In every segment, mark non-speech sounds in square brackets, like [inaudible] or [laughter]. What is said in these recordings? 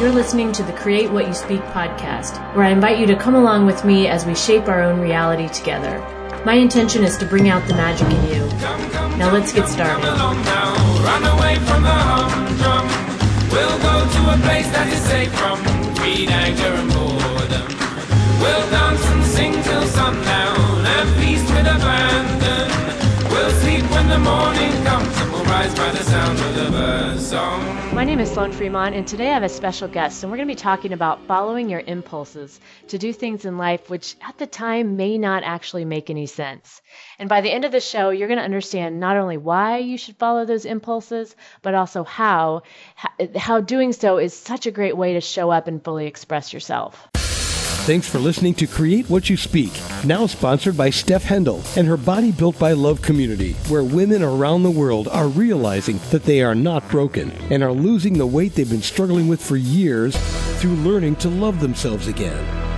You're listening to the Create What You Speak podcast, where I invite you to come along with me as we shape our own reality together. My intention is to bring out the magic in you. Now let's get started. We'll go to a place that is safe from greed, anger, and boredom. We'll dance and sing till sundown and feast with abandon. We'll sleep when the morning My name is Sloan Fremont, and today I have a special guest, and we're going to be talking about following your impulses to do things in life which at the time may not actually make any sense. And by the end of the show, you're going to understand not only why you should follow those impulses, but also how how doing so is such a great way to show up and fully express yourself. Thanks for listening to Create What You Speak, now sponsored by Steph Hendel and her Body Built by Love community, where women around the world are realizing that they are not broken and are losing the weight they've been struggling with for years through learning to love themselves again.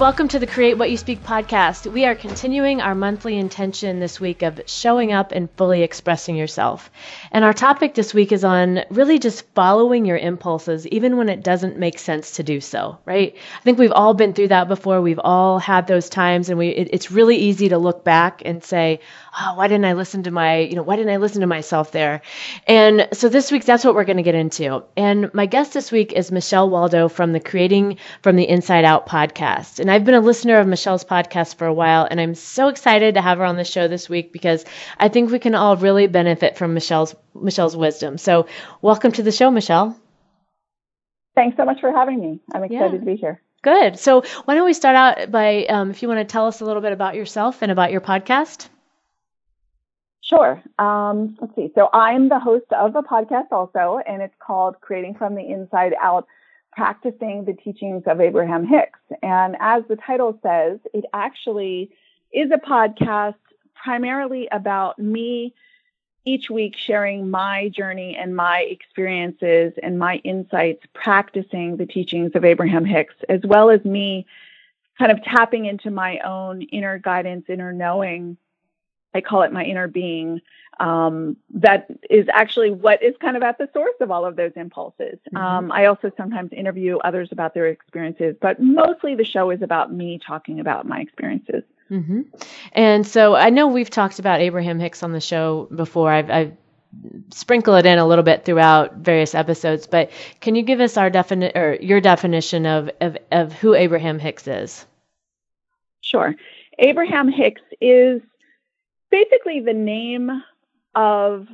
Welcome to the Create What You Speak podcast. We are continuing our monthly intention this week of showing up and fully expressing yourself. And our topic this week is on really just following your impulses, even when it doesn't make sense to do so, right? I think we've all been through that before. We've all had those times, and we, it, it's really easy to look back and say, oh, why didn't I listen to my, you know, why didn't I listen to myself there? And so this week, that's what we're going to get into. And my guest this week is Michelle Waldo from the Creating from the Inside Out podcast. And I've been a listener of Michelle's podcast for a while, and I'm so excited to have her on the show this week because I think we can all really benefit from Michelle's Michelle's wisdom. So, welcome to the show, Michelle. Thanks so much for having me. I'm excited yeah. to be here. Good. So, why don't we start out by, um, if you want to tell us a little bit about yourself and about your podcast? Sure. Um, let's see. So, I'm the host of a podcast also, and it's called Creating from the Inside Out practicing the teachings of Abraham Hicks. And as the title says, it actually is a podcast primarily about me each week sharing my journey and my experiences and my insights practicing the teachings of Abraham Hicks, as well as me kind of tapping into my own inner guidance, inner knowing. I call it my inner being um, that is actually what is kind of at the source of all of those impulses. Mm-hmm. Um, I also sometimes interview others about their experiences, but mostly the show is about me talking about my experiences. Mm-hmm. And so I know we've talked about Abraham Hicks on the show before. I've, I've sprinkle it in a little bit throughout various episodes, but can you give us our defini- or your definition of, of, of who Abraham Hicks is? Sure. Abraham Hicks is basically the name of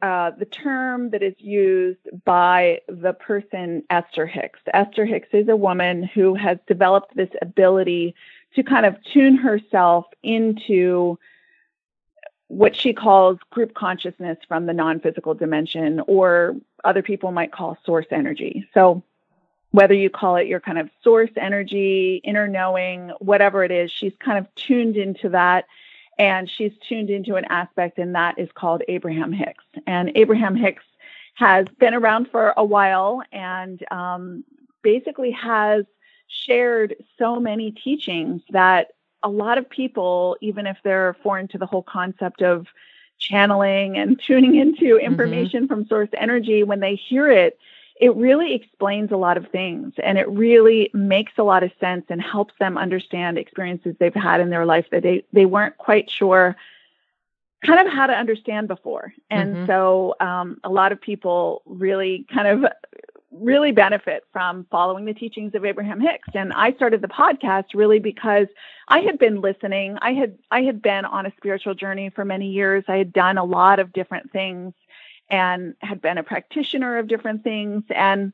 uh, the term that is used by the person Esther Hicks. Esther Hicks is a woman who has developed this ability to kind of tune herself into what she calls group consciousness from the non physical dimension, or other people might call source energy. So, whether you call it your kind of source energy, inner knowing, whatever it is, she's kind of tuned into that and she's tuned into an aspect, and that is called Abraham Hicks. And Abraham Hicks has been around for a while and um, basically has shared so many teachings that a lot of people, even if they're foreign to the whole concept of channeling and [laughs] tuning into mm-hmm. information mm-hmm. from source energy, when they hear it, it really explains a lot of things and it really makes a lot of sense and helps them understand experiences they've had in their life that they, they weren't quite sure kind of how to understand before. And mm-hmm. so um, a lot of people really kind of really benefit from following the teachings of Abraham Hicks. And I started the podcast really because I had been listening. I had I had been on a spiritual journey for many years. I had done a lot of different things and had been a practitioner of different things and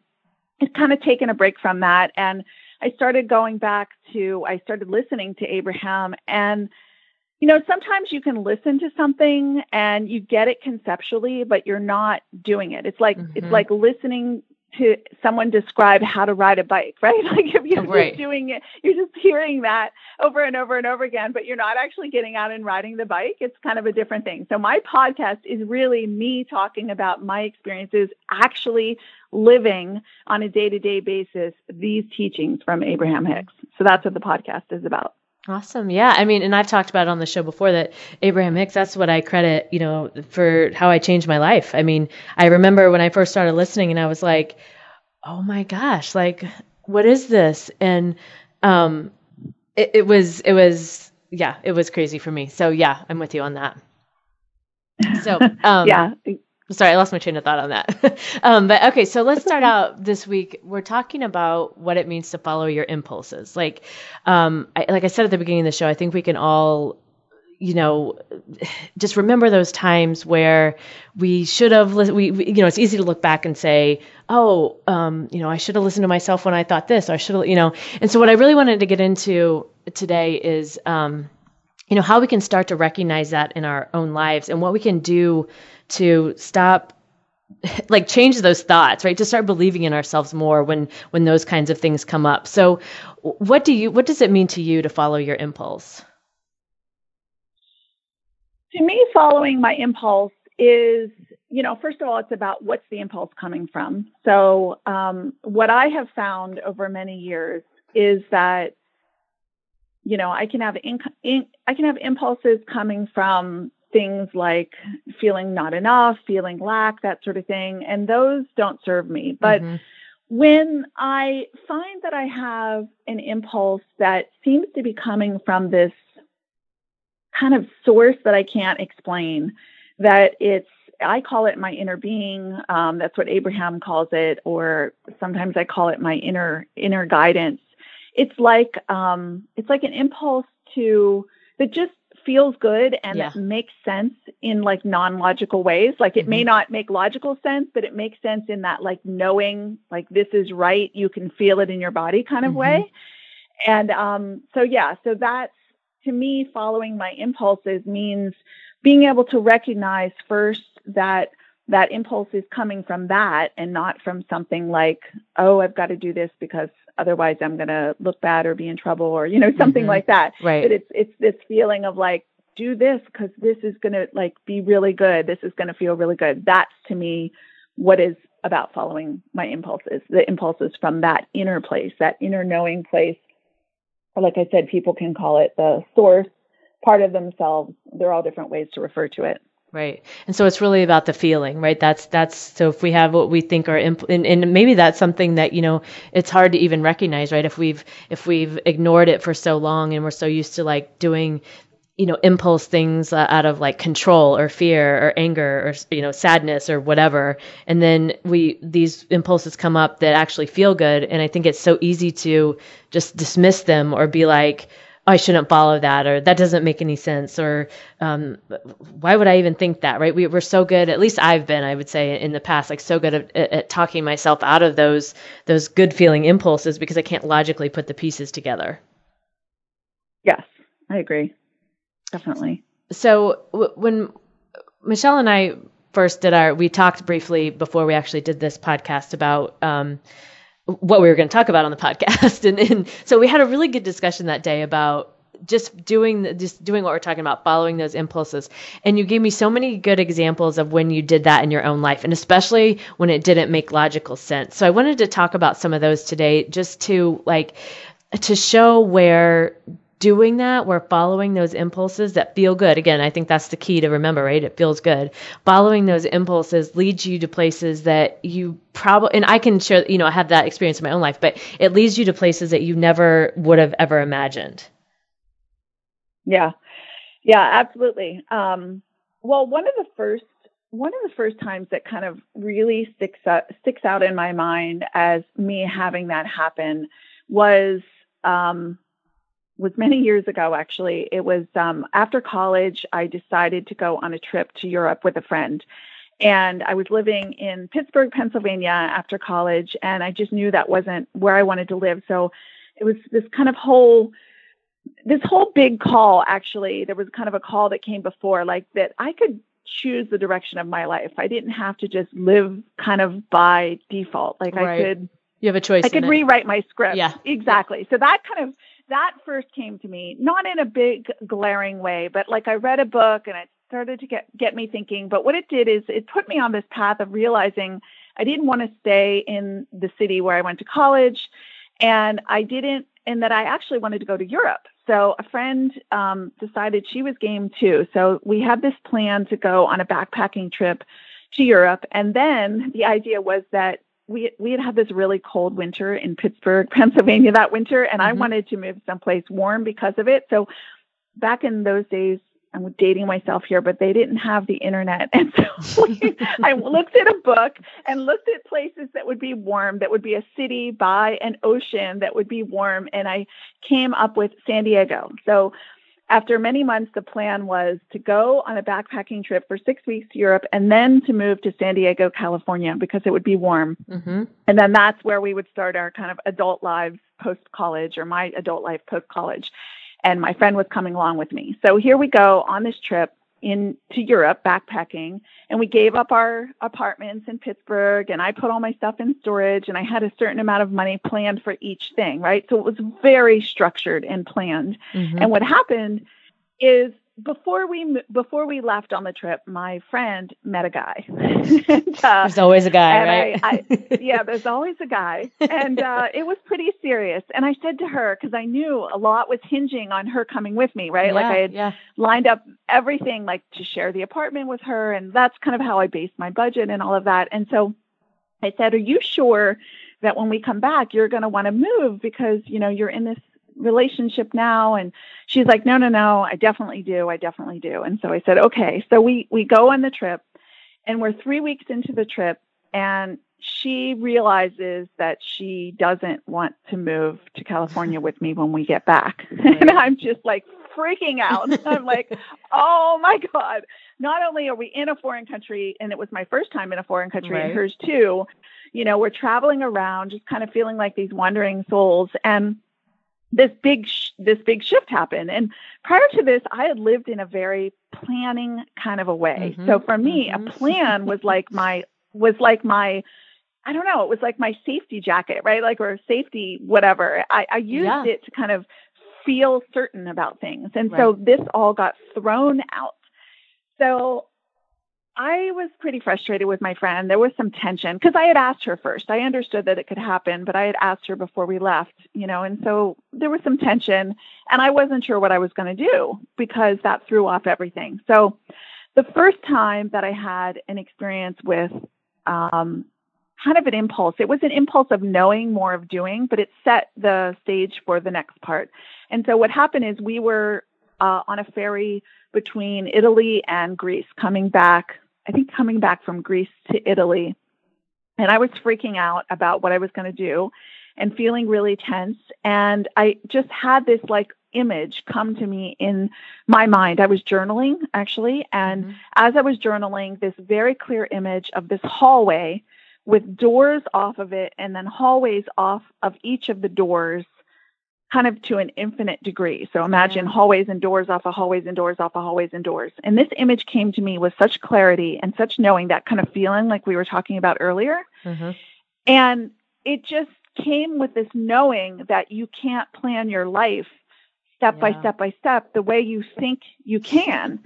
had kind of taken a break from that. And I started going back to, I started listening to Abraham and you know, sometimes you can listen to something and you get it conceptually, but you're not doing it. It's like mm-hmm. it's like listening to someone describe how to ride a bike, [laughs] right? Like if you're right. just doing it, you're just hearing that over and over and over again, but you're not actually getting out and riding the bike. It's kind of a different thing. So my podcast is really me talking about my experiences actually living on a day-to-day basis these teachings from Abraham Hicks. So that's what the podcast is about. Awesome. Yeah. I mean, and I've talked about it on the show before that Abraham Hicks, that's what I credit, you know, for how I changed my life. I mean, I remember when I first started listening and I was like, oh my gosh, like, what is this? And, um, it, it was, it was, yeah, it was crazy for me. So yeah, I'm with you on that. So, [laughs] um, yeah, sorry, I lost my train of thought on that. [laughs] um, but okay, so let's start [laughs] out this week. We're talking about what it means to follow your impulses. Like, um, I, like I said at the beginning of the show, I think we can all, you know, [sighs] just remember those times where we should have. We, we you know, it's easy to look back and say, oh, um, you know, I should have listened to myself when I thought this. Or I should have, you know. And so, what I really wanted to get into today is. Um, you know how we can start to recognize that in our own lives and what we can do to stop [laughs] like change those thoughts right? To start believing in ourselves more when when those kinds of things come up. So what do you what does it mean to you to follow your impulse? To me following my impulse is you know first of all it's about what's the impulse coming from. So um, what i have found over many years is that you know i can have in, in, i can have impulses coming from things like feeling not enough, feeling lack, that sort of thing. And those don't serve me. But mm-hmm. when I find that I have an impulse that seems to be coming from this kind of source that I can't explain, that it's I call it my inner being. Um, that's what Abraham calls it, or sometimes I call it my inner inner guidance. It's like um, it's like an impulse to that just feels good and yeah. makes sense in like non-logical ways. Like it mm-hmm. may not make logical sense, but it makes sense in that like knowing like this is right, you can feel it in your body kind of mm-hmm. way. And um so yeah, so that's to me following my impulses means being able to recognize first that that impulse is coming from that and not from something like, oh, I've got to do this because otherwise I'm going to look bad or be in trouble or, you know, something mm-hmm. like that. Right. But it's, it's this feeling of like, do this because this is going to like be really good. This is going to feel really good. That's to me what is about following my impulses, the impulses from that inner place, that inner knowing place. Or like I said, people can call it the source part of themselves. There are all different ways to refer to it. Right. And so it's really about the feeling, right? That's, that's, so if we have what we think are, imp- and, and maybe that's something that, you know, it's hard to even recognize, right? If we've, if we've ignored it for so long and we're so used to like doing, you know, impulse things uh, out of like control or fear or anger or, you know, sadness or whatever. And then we, these impulses come up that actually feel good. And I think it's so easy to just dismiss them or be like, I shouldn't follow that, or that doesn't make any sense, or um, why would I even think that, right? We, we're so good, at least I've been, I would say, in the past, like so good at, at talking myself out of those those good feeling impulses because I can't logically put the pieces together. Yes, I agree, definitely. So w- when Michelle and I first did our, we talked briefly before we actually did this podcast about. Um, what we were going to talk about on the podcast. [laughs] And, and so we had a really good discussion that day about just doing just doing what we're talking about, following those impulses. And you gave me so many good examples of when you did that in your own life, and especially when it didn't make logical sense. So I wanted to talk about some of those today, just to like to show where doing that, we're following those impulses that feel good. Again, I think that's the key to remember, right? It feels good. Following those impulses leads you to places that you probably, and I can share, you know, I have that experience in my own life, but it leads you to places that you never would have ever imagined. Yeah. Yeah, absolutely. Um, well, one of the first one of the first times that kind of really sticks out, sticks out in my mind as me having that happen was um, was many years ago actually it was um, after college i decided to go on a trip to europe with a friend and i was living in pittsburgh pennsylvania after college and i just knew that wasn't where i wanted to live so it was this kind of whole this whole big call actually there was kind of a call that came before like that i could choose the direction of my life. I didn't have to just live kind of by default. Like right. I could you have a choice. I could rewrite my script. Yeah. Exactly. So that kind of that first came to me, not in a big glaring way, but like I read a book and it started to get get me thinking. But what it did is it put me on this path of realizing I didn't want to stay in the city where I went to college, and I didn't, and that I actually wanted to go to Europe. So a friend um, decided she was game too. So we had this plan to go on a backpacking trip to Europe, and then the idea was that we we had had this really cold winter in Pittsburgh, [laughs] Pennsylvania that winter, and mm-hmm. I wanted to move someplace warm because of it. So back in those days, I'm dating myself here, but they didn't have the internet. [laughs] And so we, I looked at a book and looked at places that would be warm, that would be a city by an ocean that would be warm. And I came up with San Diego. So after many months, the plan was to go on a backpacking trip for six weeks to Europe and then to move to San Diego, California, because it would be warm. Mm-hmm. And then that's where we would start our kind of adult lives post college or my adult life post college and my friend was coming along with me. So here we go on this trip in to Europe backpacking and we gave up our apartments in Pittsburgh and I put all my stuff in storage and I had a certain amount of money planned for each thing, right? So it was very structured and planned. Mm-hmm. And what happened is before we before we left on the trip, my friend met a guy. [laughs] and, uh, there's always a guy, right? I, I, [laughs] yeah, there's always a guy, and uh, [laughs] it was pretty serious. And I said to her because I knew a lot was hinging on her coming with me, right? Yeah, like I had yeah. lined up everything, like to share the apartment with her, and that's kind of how I based my budget and all of that. And so I said, "Are you sure?" That when we come back, you're going to want to move because you know you're in this relationship now and she's like no no no i definitely do i definitely do. And so i said okay. So we we go on the trip and we're three weeks into the trip and she realizes that she doesn't want to move to california with me when we get back. [laughs] Right. and i'm just like freaking out. I'm like oh my god. Not only are we in a foreign country and it was my first time in a foreign country right. and hers too you know we're traveling around just kind of feeling like these wandering souls and this big sh- this big shift happened and prior to this i had lived in a very planning kind of a way mm-hmm. so for me mm-hmm. a plan was like my was like my i don't know it was like my safety jacket right like or safety whatever i, I used yeah. it to kind of feel certain about things and right. so this all got thrown out so I was pretty frustrated with my friend. There was some tension because I had asked her first. I understood that it could happen, but I had asked her before we left, you know, and so there was some tension and I wasn't sure what I was going to do because that threw off everything. So the first time that I had an experience with um, kind of an impulse, it was an impulse of knowing more of doing, but it set the stage for the next part. And so what happened is we were uh, on a ferry between Italy and Greece coming back I think coming back from Greece to Italy. And I was freaking out about what I was going to do and feeling really tense. And I just had this like image come to me in my mind. I was journaling actually. And mm-hmm. as I was journaling, this very clear image of this hallway with doors off of it and then hallways off of each of the doors kind of to an infinite degree. So imagine hallways and doors off of hallways and doors off of hallways and doors. And this image came to me with such clarity and such knowing that kind of feeling like we were talking about earlier. Mm-hmm. And it just came with this knowing that you can't plan your life step yeah. by step by step the way you think you [laughs] can.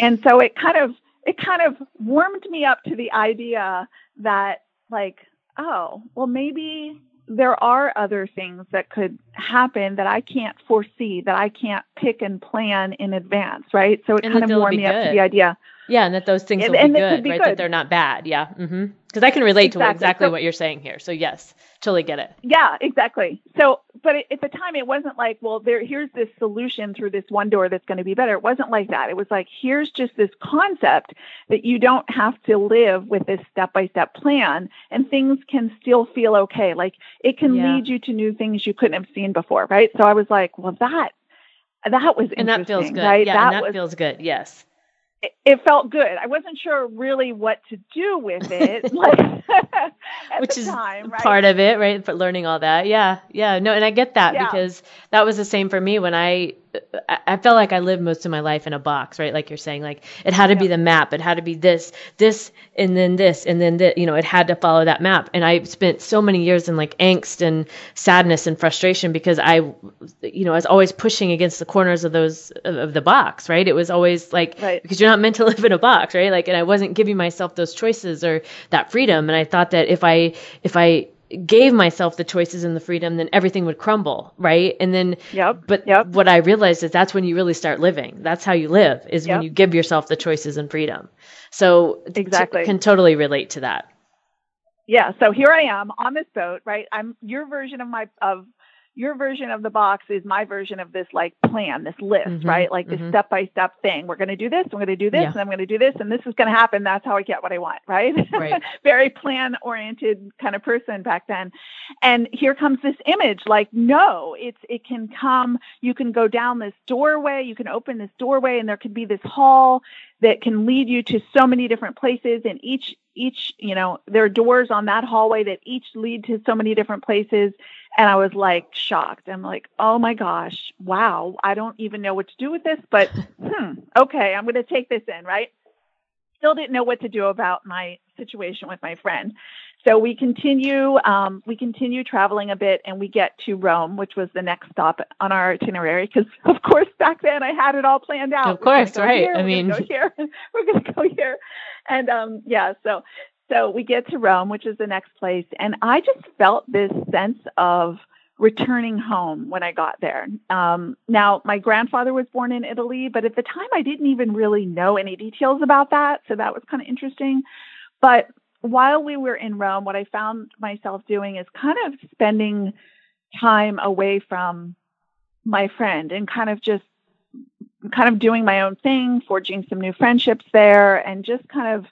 and so it kind of it kind of warmed me up to the idea that like, oh, well maybe there are other things that could happen that I can't foresee, that I can't pick and plan in advance, right? So it and kind of warmed me up to the idea. Yeah, and that those things and, will and be good, be right? Good. That they're not bad. Yeah. Mm-hmm. Because I can relate exactly. to exactly so, what you're saying here. So yes, totally get it. Yeah, exactly. So, but at the time, it wasn't like, well, there, here's this solution through this one door that's going to be better. It wasn't like that. It was like, here's just this concept that you don't have to live with this step by step plan, and things can still feel okay. Like it can yeah. lead you to new things you couldn't have seen before, right? So I was like, well, that that was and that feels good. Right? Yeah, that, that was, feels good. Yes it felt good. I wasn't sure really what to do with it, [laughs] like, [laughs] which is time, right? part of it, right? For learning all that, yeah, yeah, no, and I get that yeah. because that was the same for me when I I felt like I lived most of my life in a box, right? Like you're saying, like it had to yeah. be the map, it had to be this, this, and then this, and then that, you know, it had to follow that map. And I spent so many years in like angst and sadness and frustration because I, you know, I was always pushing against the corners of those, of the box, right? It was always like, right. because you're not meant to [laughs] live in a box, right? Like, and I wasn't giving myself those choices or that freedom. And I thought that if I, if I, gave myself the choices and the freedom, then everything would crumble, right? And then, yep, but yep. what I realized is that's when you really start living. That's how you live is yep. when you give yourself the choices and freedom. So exactly, t- can totally relate to that. Yeah. So here I am on this boat, right? I'm your version of my of your version of the box is my version of this like plan, this list, mm-hmm, right? Like this step by step thing. We're going to do this, I'm going to do this, yeah. and I'm going to do this, and this is going to happen. That's how I get what I want, right? Right. [laughs] Very plan oriented kind of person back then. And here comes this image like, no, it's, it can come, you can go down this doorway, you can open this doorway, and there could be this hall that can lead you to so many different places and each each you know there are doors on that hallway that each lead to so many different places and I was like shocked. I'm like, oh my gosh, wow, I don't even know what to do with this, but [laughs] hmm, okay, I'm going to take this in, right? Still didn't know what to do about my situation with my friend. So we continue, um, we continue traveling a bit, and we get to Rome, which was the next stop on our itinerary. Because [laughs] of course, back then I had it all planned out. Of course, right? Here, I mean, go here, [laughs] we're going to go here, and um, yeah. So so we get to Rome, which is the next place, and I just felt this sense of returning home when I got there. Um, now, my grandfather was born in Italy, but at the time I didn't even really know any details about that, so that was kind of interesting. But while we were in Rome, what I found myself doing is kind of spending time away from my friend and kind of just kind of doing my own thing, forging some new friendships there, and just kind of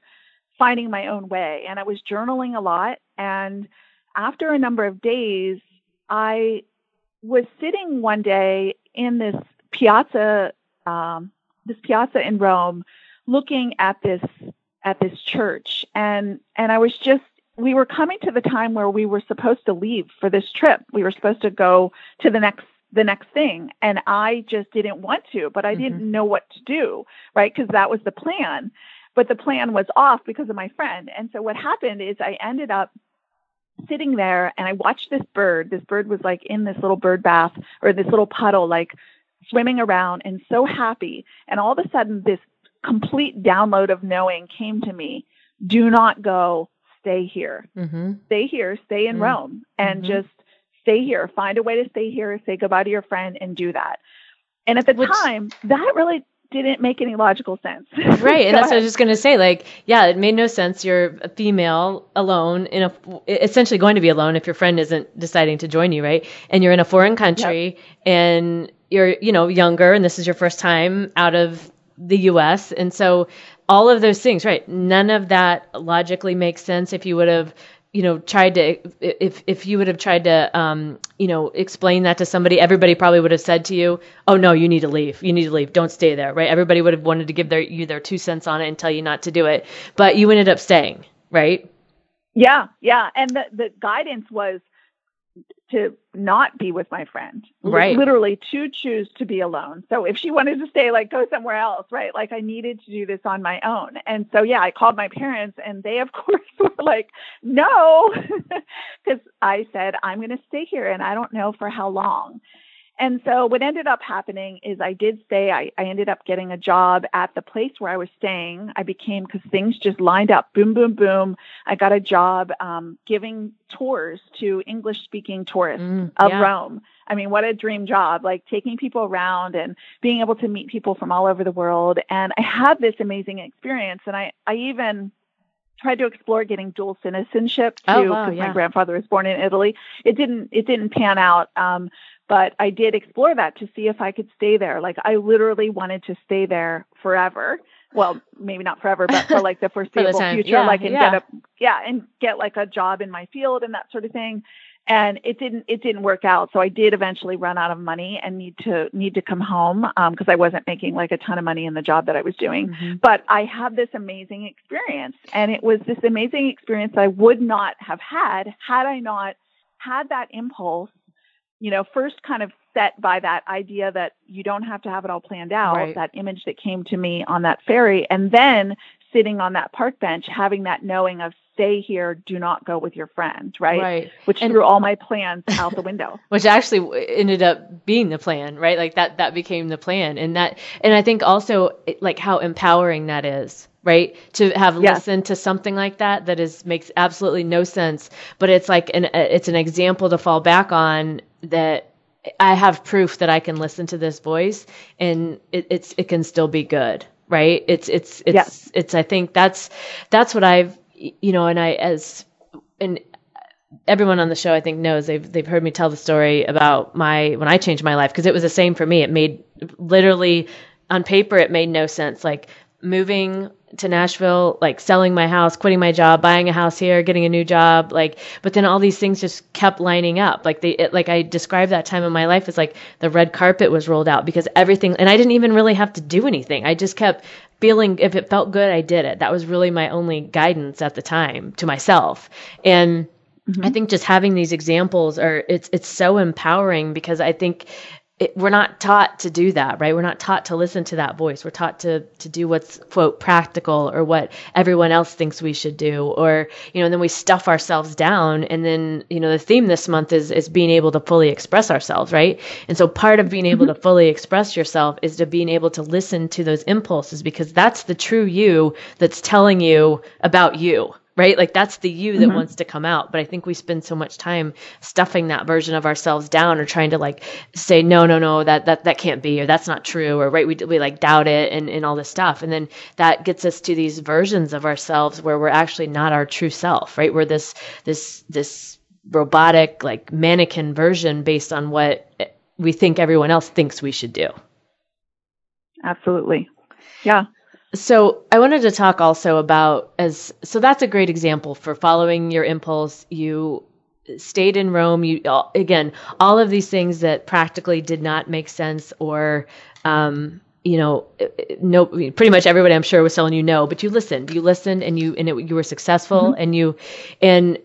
finding my own way. And I was journaling a lot. And after a number of days, I was sitting one day in this piazza, um, this piazza in Rome, looking at this at this church, and and I was just we were coming to the time where we were supposed to leave for this trip. We were supposed to go to the next the next thing and I just didn't want to, but I mm-hmm. didn't know what to do, right? Because that was the plan but the plan was off because of my friend. And so what happened is I ended up sitting there and I watched this bird. This bird was like in this little bird bath or this little puddle, like swimming around and so happy. And all of a sudden, this complete download of knowing came to me do not go, stay here. Mm-hmm. Stay here, stay in mm-hmm. Rome, and mm-hmm. just stay here. Find a way to stay here, say goodbye to your friend, and do that. And at the Which, time, that really didn't make any logical sense. [laughs] right. and that's ahead. what I was just going to say. Like, yeah, it made no sense. You're a female alone in a, essentially going to be alone if your friend isn't deciding to join you, right? And you're in a foreign country yep. and you're, you know, younger and this is your first time out of the US. And so all of those things, right? None of that logically makes sense if you would have you know tried to if if you would have tried to um you know explain that to somebody everybody probably would have said to you oh no you need to leave. You need to leave. Don't stay there right? Everybody would have wanted to give their you their two cents on it and tell you not to do it. But you ended up staying right? Yeah yeah. And the the guidance was to not be with my friend. Right. literally to choose to be alone. So if she wanted to stay, like go somewhere else, right? Like I needed to do this on my own. And so, yeah, I called my parents and they, of [laughs] course, were like, no, [laughs] because I said, I'm going to stay here and I don't know for how long. And so what ended up happening is I did stay. I, I ended up getting a job at the place where I was staying. I became, because things just lined up, boom, boom, boom. I got a job um, giving tours to English speaking tourists mm, of yeah. Rome. I mean, what a dream job, like taking people around and being able to meet people from all over the world. And I had this amazing experience. And I, I even, tried to explore getting dual citizenship too because oh, wow, yeah. my grandfather was born in Italy. It didn't it didn't pan out. Um, but I did explore that to see if I could stay there. Like I literally wanted to stay there forever. Well, maybe not forever, but for like the [laughs] foreseeable the future, yeah, like and yeah. get a yeah, and get like a job in my field and that sort of thing. And it didn't it didn't work out. So I did eventually run out of money and need to need to come home because um, I wasn't making like a ton of money in the job that I was doing. Mm-hmm. But I had this amazing experience, and it was this amazing experience I would not have had had I not had that impulse you know, first kind of set by that idea that you don't have to have it all planned out, Right. that image that came to me on that ferry, and then sitting on that park bench, having that knowing of stay here, do not go with your friend, right? Right. Which And- threw all my plans out the window. [laughs] which actually ended up being the plan right like that that became the plan and that and i think also like how empowering that is right to have Yes. listened to something like that that is makes absolutely no sense but it's like an it's an example to fall back on that i have proof that i can listen to this voice and it, it's it can still be good right it's it's it's Yes. it's i think that's that's what i've you know and i as and everyone on the show I think knows they've they've heard me tell the story about my when I changed my life because it was the same for me. It made literally on paper it made no sense. Like moving to Nashville, like selling my house, quitting my job, buying a house here, getting a new job, like but then all these things just kept lining up. Like they it, like I described that time in my life as like the red carpet was rolled out because everything and I didn't even really have to do anything. I just kept feeling if it felt good, I did it. That was really my only guidance at the time to myself. And mm-hmm. I think just having these examples are it's it's so empowering because I think it, we're not taught to do that, right? We're not taught to listen to that voice. We're taught to to do what's quote practical or what everyone else thinks we should do, or you know, and then we stuff ourselves down. And then you know, the theme this month is is being able to fully express ourselves, right? And so part of being able to mm-hmm. fully express yourself is to being able to listen to those impulses because that's the true you that's telling you about you right? Like that's the you that mm-hmm. wants to come out. But I think we spend so much time stuffing that version of ourselves down or trying to like say, no, no, no, that, that, that can't be, or that's not true. Or right. We, we like doubt it and, and all this stuff. And then that gets us to these versions of ourselves where we're actually not our true self, right? We're this, this, this robotic, like mannequin version based on what we think everyone else thinks we should do. Absolutely. Yeah. So I wanted to talk also about as so that's a great example for following your impulse. You stayed in Rome. You again all of these things that practically did not make sense or um, you know eh, eh, no pretty much everybody I'm sure was telling you no, but you listened. You listened and you and it, you were successful mm-hmm. and you and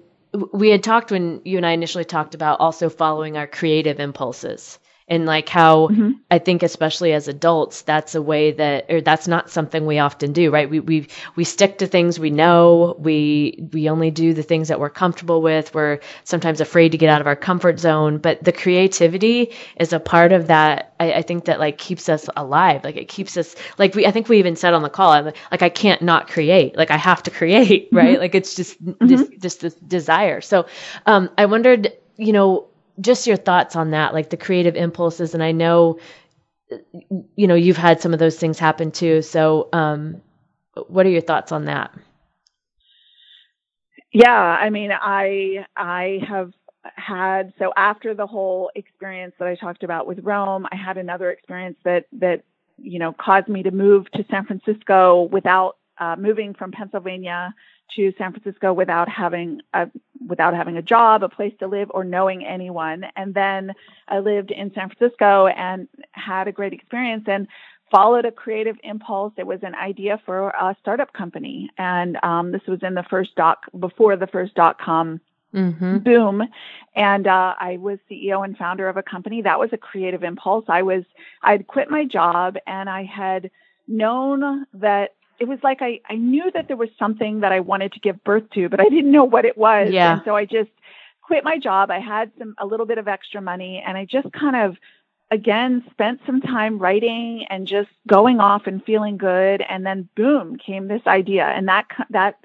we had talked when you and I initially talked about also following our creative impulses and like how mm-hmm. I think especially as adults that's a way that or that's not something we often do right? We we we stick to things we know. We we only do the things that we're comfortable with. We're sometimes afraid to get out of our comfort zone. But the creativity is a part of that I, I think that like keeps us alive. Like it keeps us like we I think we even said on the call I'm like, like I can't not create. Like I have to create [laughs] right? Mm-hmm. Like it's just mm-hmm. just just this desire. So um I wondered you know just your thoughts on that, like the creative impulses. And I know, you know, you've had some of those things happen too. So, um, what are your thoughts on that? Yeah, I mean, I I have had so after the whole experience that I talked about with Rome, I had another experience that that you know caused me to move to San Francisco without uh, moving from Pennsylvania to San Francisco without having a without having a job, a place to live, or knowing anyone. And then I lived in San Francisco and had a great experience and followed a creative impulse. It was an idea for a startup company, and um, this was in the first dot before the first dot com Mm-hmm. boom and uh, i was ceo and founder of a company that was a creative impulse i was i'd quit my job and i had known that it was like I, I knew that there was something that i wanted to give birth to but i didn't know what it was Yeah. and so i just quit my job i had some a little bit of extra money and i just kind of again spent some time writing and just going off and feeling good and then boom came this idea and that that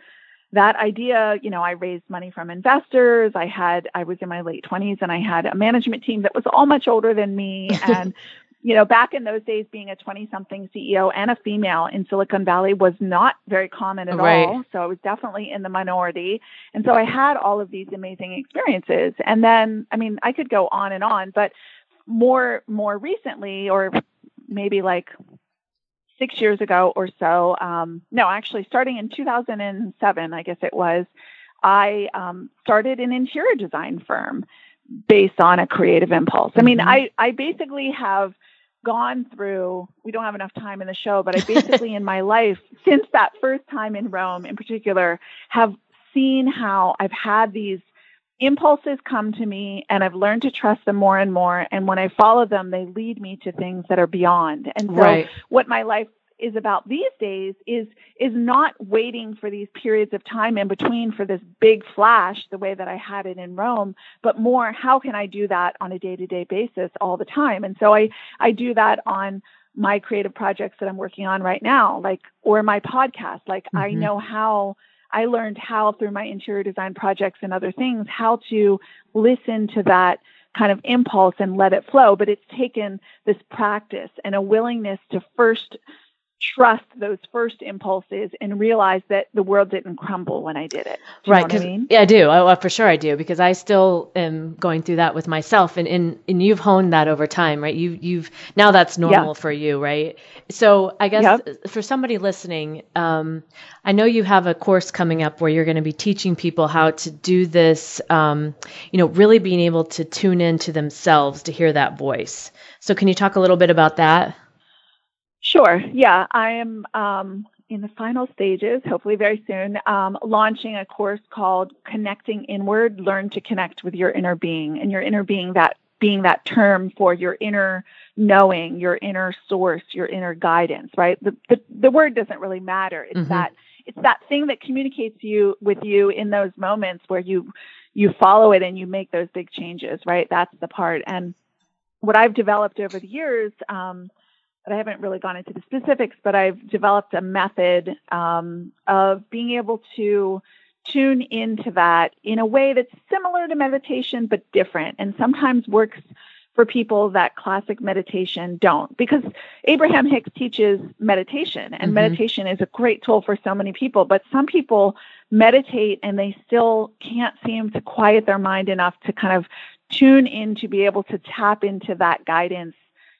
that idea, you know, I raised money from investors. I had, I was in my late 20s and I had a management team that was all much older than me. [laughs] And, you know, back in those days, being a 20 something CEO and a female in Silicon Valley was not very common at Right. all. So I was definitely in the minority. And so I had all of these amazing experiences. And then, I mean, I could go on and on, but more, more recently, or maybe like six years ago or so. Um, no, actually, starting in 2007, I guess it was, I um, started an interior design firm based on a creative impulse. I mean, Mhm. I, I basically have gone through, we don't have enough time in the show, but I basically in my life, since that first time in Rome in particular, have seen how I've had these impulses come to me and I've learned to trust them more and more. And when I follow them, they lead me to things that are beyond. And so right. what my life is about these days is is not waiting for these periods of time in between for this big flash the way that I had it in Rome, but more how can I do that on a day-to-day basis all the time? And so I I do that on my creative projects that I'm working on right now, like or my podcast. Like mm-hmm. I know how I learned how through my interior design projects and other things how to listen to that kind of impulse and let it flow. But it's taken this practice and a willingness to first trust those first impulses and realize that the world didn't crumble when I did it. right. Because I mean? yeah, I do. I, for sure I do because I still am going through that with myself and, and, and you've honed that over time, right? You, you've now that's normal yeah. for you, right? So I guess yep. for somebody listening, um, I know you have a course coming up where you're going to be teaching people how to do this, um, you know, really being able to tune into themselves to hear that voice. So can you talk a little bit about that? Sure. Yeah, I am um, in the final stages, hopefully very soon, um, launching a course called Connecting Inward Learn to Connect with Your Inner Being. And your inner being, that being that term for your inner knowing, your inner source, your inner guidance, right? The, the, the word doesn't really matter. It's mm-hmm. that it's that thing that communicates you with you in those moments where you you follow it and you make those big changes, right? That's the part. And what I've developed over the years, um, I haven't really gone into the specifics, but I've developed a method um, of being able to tune into that in a way that's similar to meditation but different and sometimes works for people that classic meditation don't because Abraham Hicks teaches meditation and mm-hmm. meditation is a great tool for so many people but some people meditate and they still can't seem to quiet their mind enough to kind of tune in to be able to tap into that guidance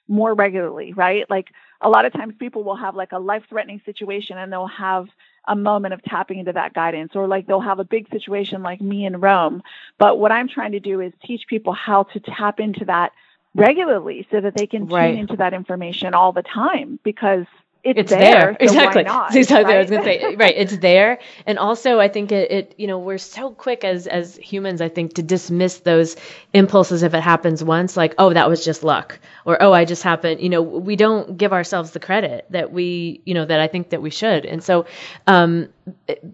more regularly, right? Like a lot of times people will have like a life threatening situation and they'll have a moment of tapping into that guidance or like they'll have a big situation like me in Rome. But what I'm trying to do is teach people how to tap into that regularly so that they can right. tune into that information all the time because it's, it's there. there. So exactly. [laughs] Exactly. Right? I was going to say, right. It's there. And also I think it, it, you know, we're so quick as, as humans, I think to dismiss those impulses if it happens once, like, oh, that was just luck or, oh, I just happened, you know, we don't give ourselves the credit that we, you know, that I think that we should. And so, um,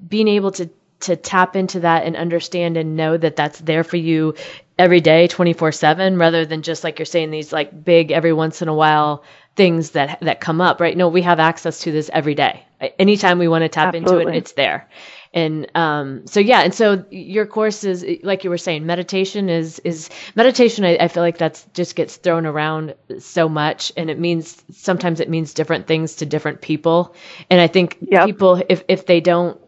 being able to, to tap into that and understand and know that that's there for you every day 24 7 rather than just like you're saying these like big every once in a while things that that come up right no we have access to this every day anytime we want to tap Absolutely. into it it's there and um, so yeah and so your course is like you were saying meditation is is meditation I, I, feel like that's just gets thrown around so much and it means sometimes it means different things to different people and i think yep. people if if they don't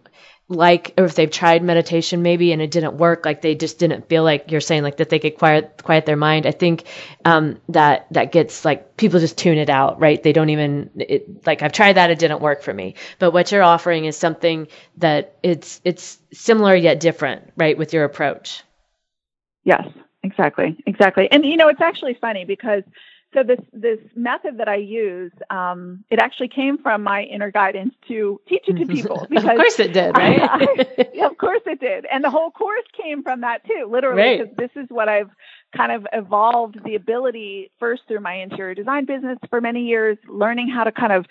like or if they've tried meditation maybe and it didn't work like they just didn't feel like you're saying like that they could quiet quiet their mind. I think um, that that gets like people just tune it out right? They don't even it, like i've tried that it didn't work for me. But what you're offering is something that it's it's similar yet different right with your approach. Yes. Exactly. Exactly. And you know it's actually funny because so this this method that I use, um, it actually came from my inner guidance to teach it to people. [laughs] Because of course it did, right? [laughs] I, I, of course it did, and the whole course came from that too, literally. Because right. this is what I've kind of evolved the ability first through my interior design business for many years, learning how to kind of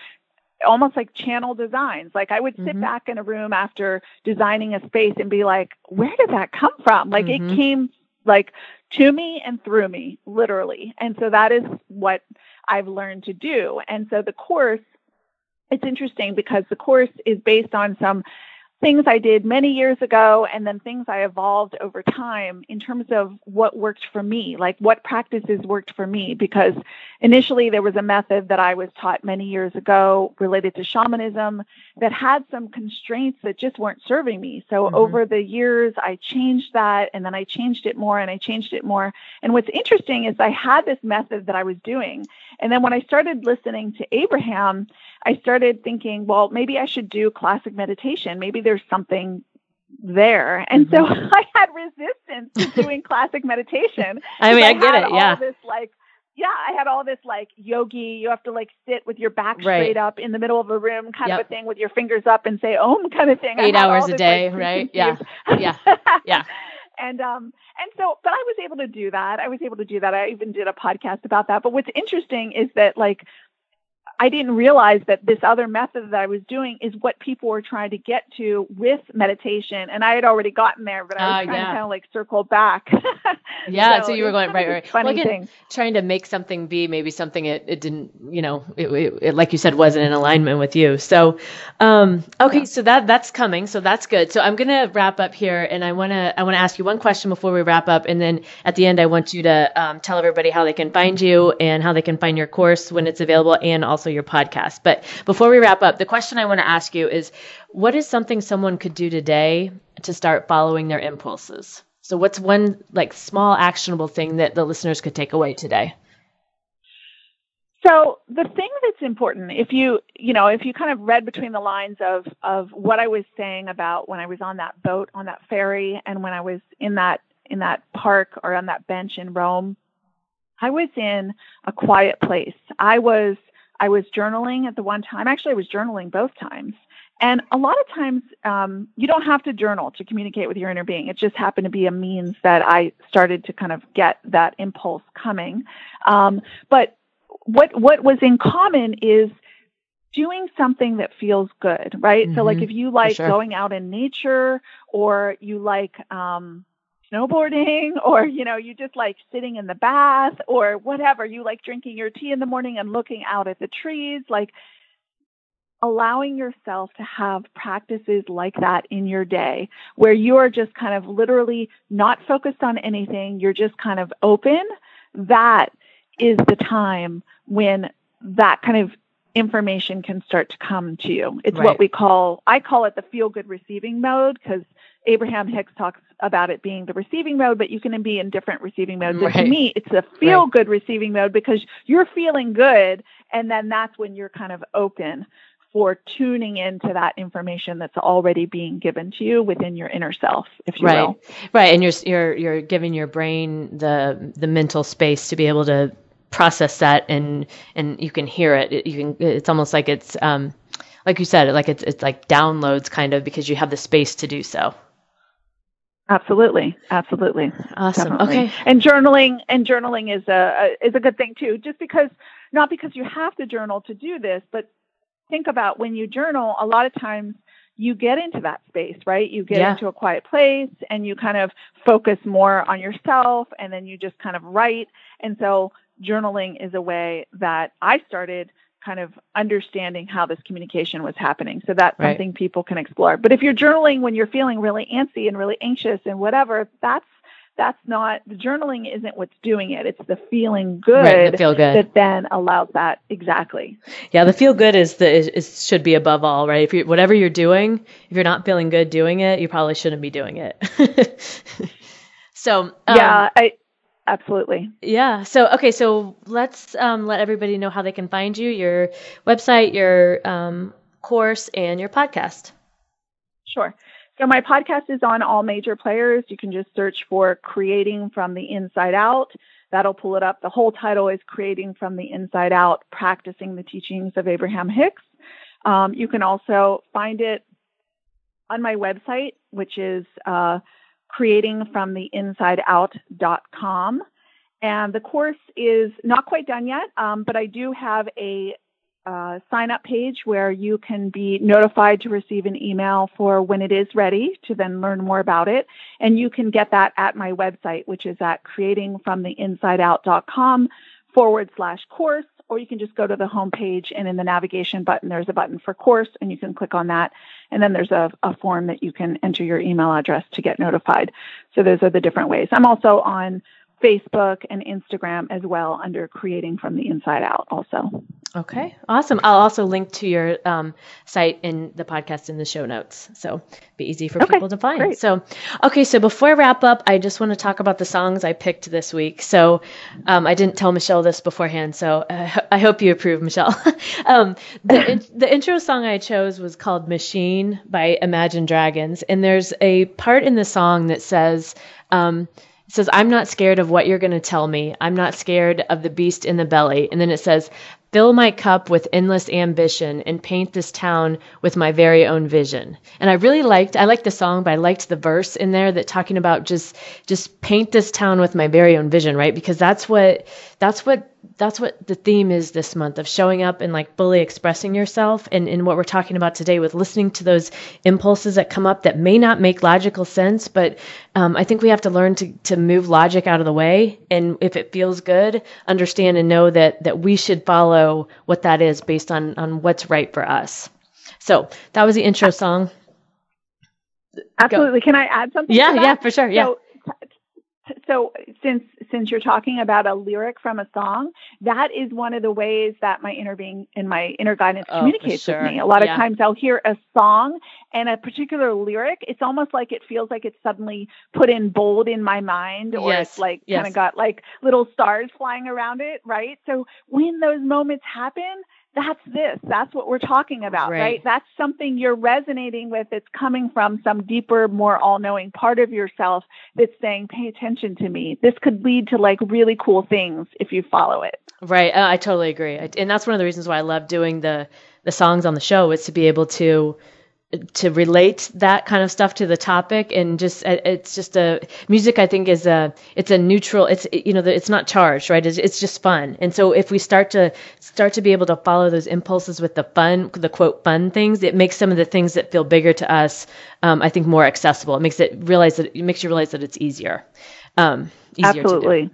almost like channel designs. Like I would sit mm-hmm. back in a room after designing a space and be like, where did that come from? Like mm-hmm. it came like to me and through me, literally. And so that is what I've learned to do. And so the course, it's interesting because the course is based on some things I did many years ago and then things I evolved over time in terms of what worked for me, like what practices worked for me. Because initially there was a method that I was taught many years ago related to shamanism that had some constraints that just weren't serving me. So mm-hmm. over the years, I changed that and then I changed it more and I changed it more. And what's interesting is I had this method that I was doing. And then when I started listening to Abraham, I started thinking, well, maybe I should do classic meditation. Maybe there's something there. And mm-hmm. so [laughs] I had resistance to doing classic meditation. [laughs] I mean, I, I get it. Yeah. this like, yeah, I had all this like yogi, you have to like sit with your back right. straight up in the middle of a room kind yep. of a thing with your fingers up and say om kind of thing. Eight hours a day, like, right? Yeah. Yeah. [laughs] Yeah. And um and so but I was able to do that. I was able to do that. I even did a podcast about that. But what's interesting is that like I didn't realize that this other method that I was doing is what people were trying to get to with meditation. And I had already gotten there, but I was uh, trying yeah. to kind of like circle back. [laughs] yeah. So, so you were going, right, right. Funny well, again, thing. Trying to make something be maybe something it, it didn't, you know, it, it, it, like you said, wasn't in alignment with you. So, um, okay. Yeah. So that, that's coming. So that's good. So I'm going to wrap up here and I want to, I want to ask you one question before we wrap up. And then at the end, I want you to um, tell everybody how they can find you and how they can find your course when it's available and also your podcast. But before we wrap up, the question I want to ask you is what is something someone could do today to start following their impulses? So what's one like small actionable thing that the listeners could take away today? So the thing that's important, if you you know, if you kind of read between the lines of of what I was saying about when I was on that boat on that ferry and when I was in that in that park or on that bench in Rome, I was in a quiet place. I was I was journaling at the one time. Actually, I was journaling both times. And a lot of times, um, you don't have to journal to communicate with your inner being. It just happened to be a means that I started to kind of get that impulse coming. Um, but what what was in common is doing something that feels good, right? Mm-hmm, so, like mm-hmm. if you like sure. going out in nature, or you like um, snowboarding [laughs] or you know you just like sitting in the bath or whatever. You like drinking your tea in the morning and looking out at the trees like allowing yourself to have practices like that in your day where you are just kind of literally not focused on anything. You're just kind of open. That is the time when that kind of information can start to come to you. It's right. what we call i call it the feel good receiving mode because Abraham Hicks talks about it being the receiving mode, but you can be in different receiving modes. Right. To me, it's a feel good right. receiving mode because you're feeling good. And then that's when you're kind of open for tuning into that information that's already being given to you within your inner self, if you right. will. Right. And you're, you're, you're giving your brain the, the mental space to be able to process that and, and you can hear it. You can, it's almost like it's, um, like you said, like it's, it's like downloads kind of because you have the space to do so. Absolutely, absolutely, awesome. Definitely. Okay, and journaling and journaling is a, a is a good thing too. Just because, not because you have to journal to do this, but think about when you journal. A lot of times you get into that space, right? You get yeah. into a quiet place and you kind of focus more on yourself, and then you just kind of write. And so journaling is a way that I started kind of understanding how this communication was happening. So that's right. something people can explore. But if you're journaling when you're feeling really antsy and really anxious and whatever, that's that's not the journaling isn't what's doing it. It's the feeling good, right, the feel good that then allows that exactly. Yeah, the feel good is the is, is, should be above all, right? If you whatever you're doing, if you're not feeling good doing it, you probably shouldn't be doing it. [laughs] so um, yeah, I absolutely. Yeah. So okay, so let's um, let everybody know how they can find you, your website, your um, course, and your podcast. Sure. So my podcast is on all major players. You can just search for "Creating from the Inside Out." That'll pull it up. The whole title is "Creating from the Inside Out: Practicing the Teachings of Abraham Hicks." Um, you can also find it on my website, which is uh, creatingfromtheinsideout.com. And the course is not quite done yet, um, but I do have a uh, sign up page where you can be notified to receive an email for when it is ready to then learn more about it. And you can get that at my website, which is at creatingfromtheinsideout.com forward slash course or you can just go to the home page and in the navigation button, there's a button for course and you can click on that. And then there's a, a form that you can enter your email address to get notified. So those are the different ways. I'm also on Facebook and Instagram as well under Creating from the Inside Out also. Okay, awesome. I'll also link to your um, site in the podcast in the show notes. So be easy for okay, people to find. Great. So, okay, so before I wrap up, I just want to talk about the songs I picked this week. So um, I didn't tell Michelle this beforehand, so uh, [laughs] I hope you approve, Michelle. [laughs] um, the, the intro song I chose was called Machine by Imagine Dragons. And there's a part in the song that says, um, It says, I'm not scared of what you're going to tell me. I'm not scared of the beast in the belly. And then it says, fill my cup with endless ambition and paint this town with my very own vision. And I really liked, I liked the song, but I liked the verse in there that talking about just, just paint this town with my very own vision, right? Because that's what, that's what that's what the theme is this month of showing up and like fully expressing yourself. And, in what we're talking about today with listening to those impulses that come up that may not make logical sense but um, i think we have to learn to, to move logic out of the way. And if it feels good understand and know that that we should follow what that is based on on what's right for us. So that was the intro song. Absolutely. Go. can i add something yeah yeah for sure. Yeah. So, so since since you're talking about a lyric from a song, that is one of the ways that my inner being and my inner guidance oh, communicates sure. with me. A lot yeah. of times I'll hear a song and a particular lyric. It's almost like it feels like it's suddenly put in bold in my mind, or yes. it's like yes. kind of got like little stars flying around it, right? So when those moments happen, that's this. That's what we're talking about, right. right? That's something you're resonating with. It's coming from some deeper, more all knowing part of yourself that's saying, pay attention to me. This could lead to like really cool things if you follow it. Right. Uh, I totally agree. And that's one of the reasons why I love doing the, the songs on the show is to be able to to relate that kind of stuff to the topic and just uh, it's just a music i think is a it's a neutral it's you know it's not charged right? It's, it's just fun. And so if we start to start to be able to follow those impulses with the fun the quote fun things it makes some of the things that feel bigger to us um, i think more accessible. It makes it realize that it makes you realize that it's easier um, easier absolutely.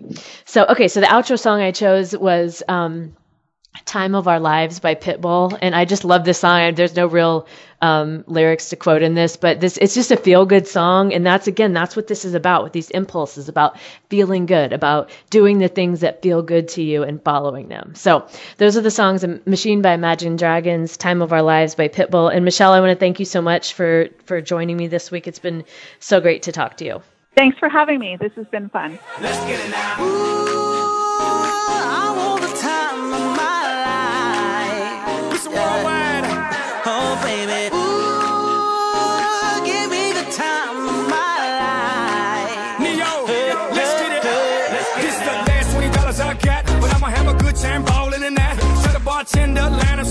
So okay so the outro song i chose was um, Time of Our Lives by Pitbull. And I just love this song. There's no real um, lyrics to quote in this, but this it's just a feel good song. And that's again, that's what this is about with these impulses about feeling good, about doing the things that feel good to you and following them. So those are the songs Machine by Imagine Dragons, Time of Our Lives by Pitbull. And Michelle, I want to thank you so much for for joining me this week. It's been so great to talk to you. Thanks for having me. This has been fun. Bartender,